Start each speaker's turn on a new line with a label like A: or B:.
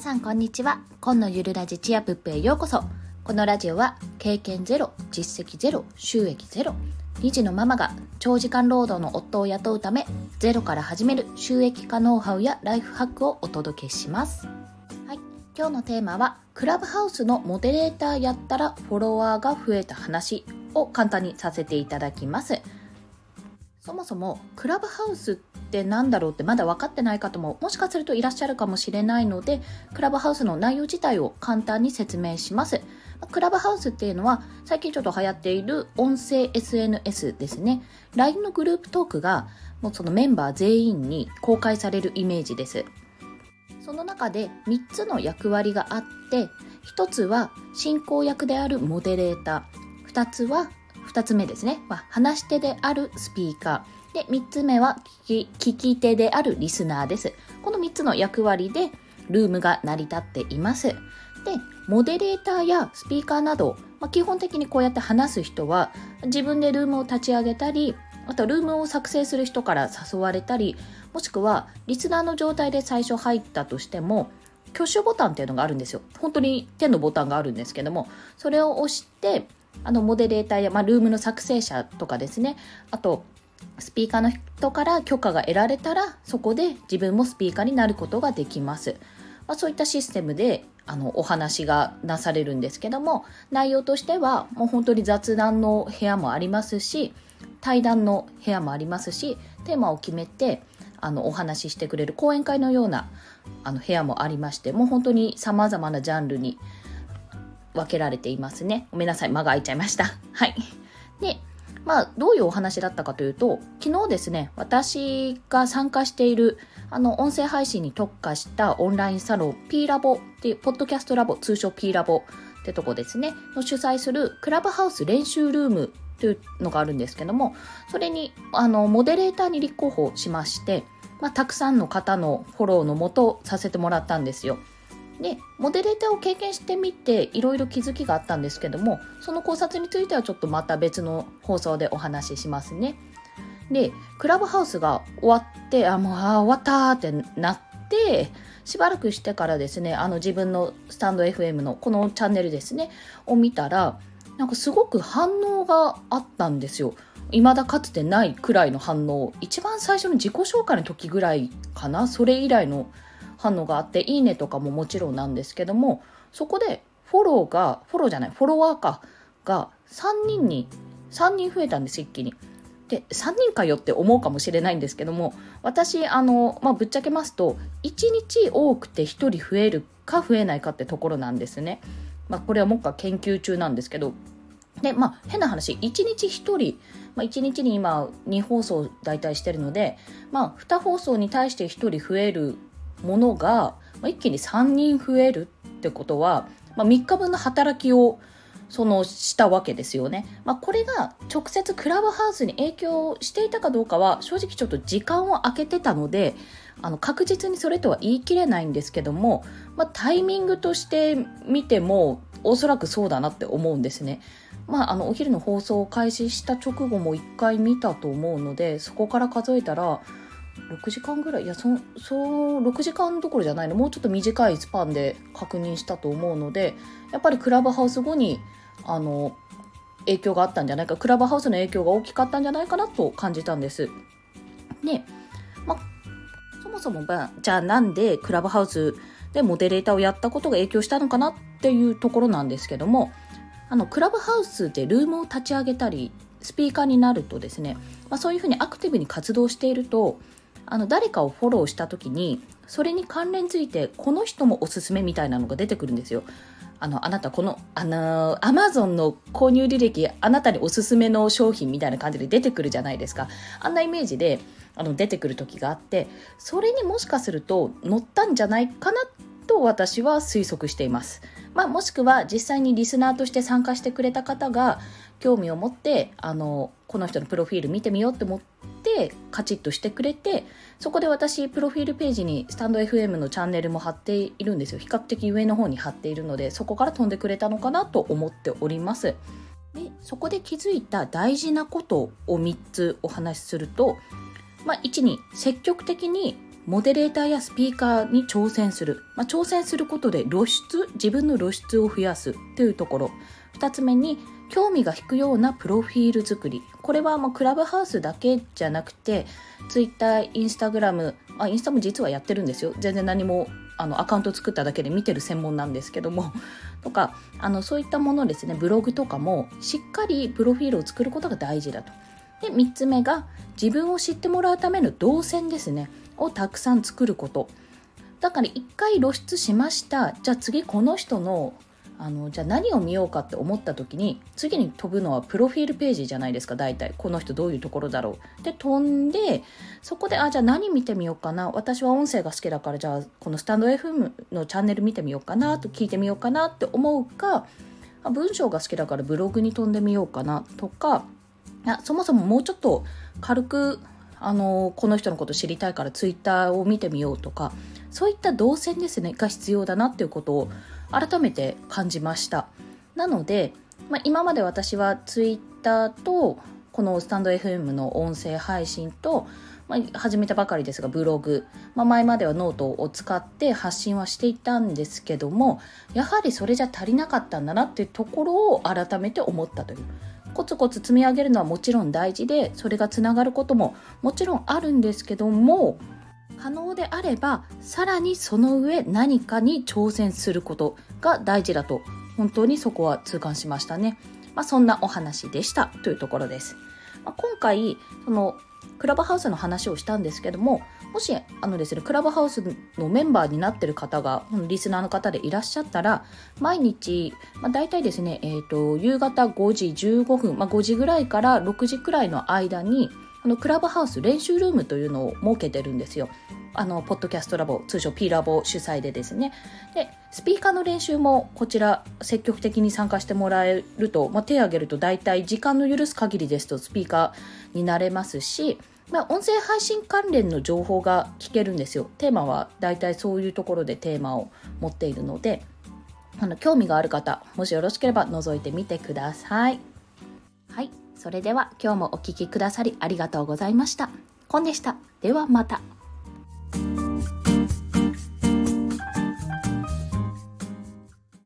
A: さんこんにちは。今のゆるラジチアプップへようこそ。このラジオは経験ゼロ実績ゼロ収益ゼロ2児のママが長時間労働の夫を雇うためゼロから始める収益化ノウハウやライフハックをお届けします。はい。今日のテーマはクラブハウスのモデレーターやったらフォロワーが増えた話を簡単にさせていただきます。そもそもクラブハウスって何だろうってまだ分かってない方ももしかするといらっしゃるかもしれないのでクラブハウスの内容自体を簡単に説明します。クラブハウスっていうのは最近ちょっと流行っている音声 SNS ですね。LINE のグループトークがもうそのメンバー全員に公開されるイメージです。その中で3つの役割があって1つは進行役であるモデレーター2つは2つ目ですね、ま、話し手であるスピーカー。で3つ目は聞き聞き手であるリスナーです。この3つの役割でルームが成り立っています。でモデレーターやスピーカーなど、まあ、基本的にこうやって話す人は自分でルームを立ち上げたりあとルームを作成する人から誘われたりもしくはリスナーの状態で最初入ったとしても挙手ボタンっていうのがあるんですよ。本当に手のボタンがあるんですけどもそれを押してあのモデレーターや、まあ、ルームの作成者とかですね。あとスピーカーの人から許可が得られたらそこで自分もスピーカーになることができます、まあ、そういったシステムであのお話がなされるんですけども内容としてはもう本当に雑談の部屋もありますし対談の部屋もありますしテーマを決めてあのお話ししてくれる講演会のようなあの部屋もありましてもう本当にさまざまなジャンルに分けられていますね。ごめんなさい、間が空いちゃいました。はい。で、まあ、どういうお話だったかというと、昨日ですね、私が参加している、あの、音声配信に特化したオンラインサロン、P ラボっていう、ポッドキャストラボ、通称 P ラボってとこですね、の主催するクラブハウス練習ルームというのがあるんですけども、それに、あの、モデレーターに立候補しまして、まあ、たくさんの方のフォローのもとさせてもらったんですよ。でモデレーターを経験してみていろいろ気づきがあったんですけどもその考察についてはちょっとまた別の放送でお話ししますね。でクラブハウスが終わってあもうあ終わったってなってしばらくしてからですねあの自分のスタンド FM のこのチャンネルですねを見たらなんかすごく反応があったんですよ。未だかつてないくらいの反応一番最初の自己紹介の時ぐらいかなそれ以来の反応があっていいねとかももちろんなんですけどもそこでフォローがフォローじゃないフォロワーかが3人に3人増えたんです一気に。で3人かよって思うかもしれないんですけども私あの、まあ、ぶっちゃけますと1日多くて1人増えるか増えないかってところなんですね。まあ、これは目下研究中なんですけどでまあ変な話1日1人、まあ、1日に今2放送大体してるので、まあ、2放送に対して1人増えるものが、まあ、一気に3人増えるってことは、まあ、3日分の働きをそのしたわけですよね。まあ、これが直接クラブハウスに影響していたかどうかは正直ちょっと時間を空けてたのであの確実にそれとは言い切れないんですけども、まあ、タイミングとして見てもおそらくそうだなって思うんですね。まあ、あのお昼の放送を開始した直後も1回見たと思うのでそこから数えたら6時間ぐらい？いやそそう6時間どころじゃないの。もうちょっと短いスパンで確認したと思うのでやっぱりクラブハウス後にあの影響があったんじゃないか。クラブハウスの影響が大きかったんじゃないかなと感じたんです。で、まあそもそもじゃあなんでクラブハウスでモデレーターをやったことが影響したのかなっていうところなんですけどもあのクラブハウスでルームを立ち上げたりスピーカーになるとですね、まあ、そういうふうにアクティブに活動しているとあの誰かをフォローした時にそれに関連ついてこの人もおすすめみたいなのが出てくるんですよ。あの、あなたこの、あの、アマゾンの購入履歴、あなたにおすすめの商品みたいな感じで出てくるじゃないですか。あんなイメージで、あの、出てくる時があって、それにもしかすると乗ったんじゃないかなと私は推測しています。まあ、もしくは実際にリスナーとして参加してくれた方が興味を持ってあのこの人のプロフィール見てみようって思ってカチッとしてくれてそこで私プロフィールページにスタンド FM のチャンネルも貼っているんですよ。比較的上の方に貼っているのでそこから飛んでくれたのかなと思っております。でそこで気づいた大事なことを3つお話しすると、まあ、1に積極的にモデレーターやスピーカーに挑戦する、まあ、挑戦することで露出自分の露出を増やすというところ。2つ目に興味が引くようなプロフィール作り。これはもうクラブハウスだけじゃなくて Twitter、Instagram あインスタも実はやってるんですよ。全然何もあのアカウント作っただけで見てる専門なんですけども。とかあのそういったものですねブログとかもしっかりプロフィールを作ることが大事だと。で3つ目が自分を知ってもらうための動線ですね。をたくさん作ること。だから1回露出しました。じゃあ次この人のあのじゃあ何を見ようかって思った時に次に飛ぶのはプロフィールページじゃないですか大体。この人どういうところだろう。で飛んでそこであじゃあ何見てみようかな。私は音声が好きだからじゃあこのスタンド FM のチャンネル見てみようかなと聞いてみようかなって思うか文章が好きだからブログに飛んでみようかなとかあそもそももうちょっと軽くあのこの人のこと知りたいからツイッターを見てみようとかそういった動線ですねが必要だなっていうことを改めて感じました。なので、まあ、今まで私はツイッターとこのスタンド FM の音声配信と、まあ、始めたばかりですがブログ、まあ、前まではノートを使って発信はしていたんですけどもやはりそれじゃ足りなかったんだなっていうところを改めて思ったという。コツコツ積み上げるのはもちろん大事でそれがつながることももちろんあるんですけども可能であればさらにその上何かに挑戦することが大事だと本当にそこは痛感しましたね。まあ、そんなお話でしたというところです。まあ、今回そのクラブハウスの話をしたんですけどももしあのですねクラブハウスのメンバーになってる方がリスナーの方でいらっしゃったら毎日、まあ、大体ですね、えーと、夕方5時15分、まあ、5時ぐらいから6時くらいの間にあのクラブハウス練習ルームというのを設けてるんですよ。あのポッドキャストラボ通称 P ラボ主催でですね。でスピーカーの練習もこちら積極的に参加してもらえると、まあ、手を挙げると大体時間の許す限りですとスピーカーになれますし、まあ、音声配信関連の情報が聞けるんですよ。テーマは大体そういうところでテーマを持っているのであの興味がある方もしよろしければ覗いてみてください。はい。それでは今日もお聴きくださりありがとうございました。コンでした。ではまた。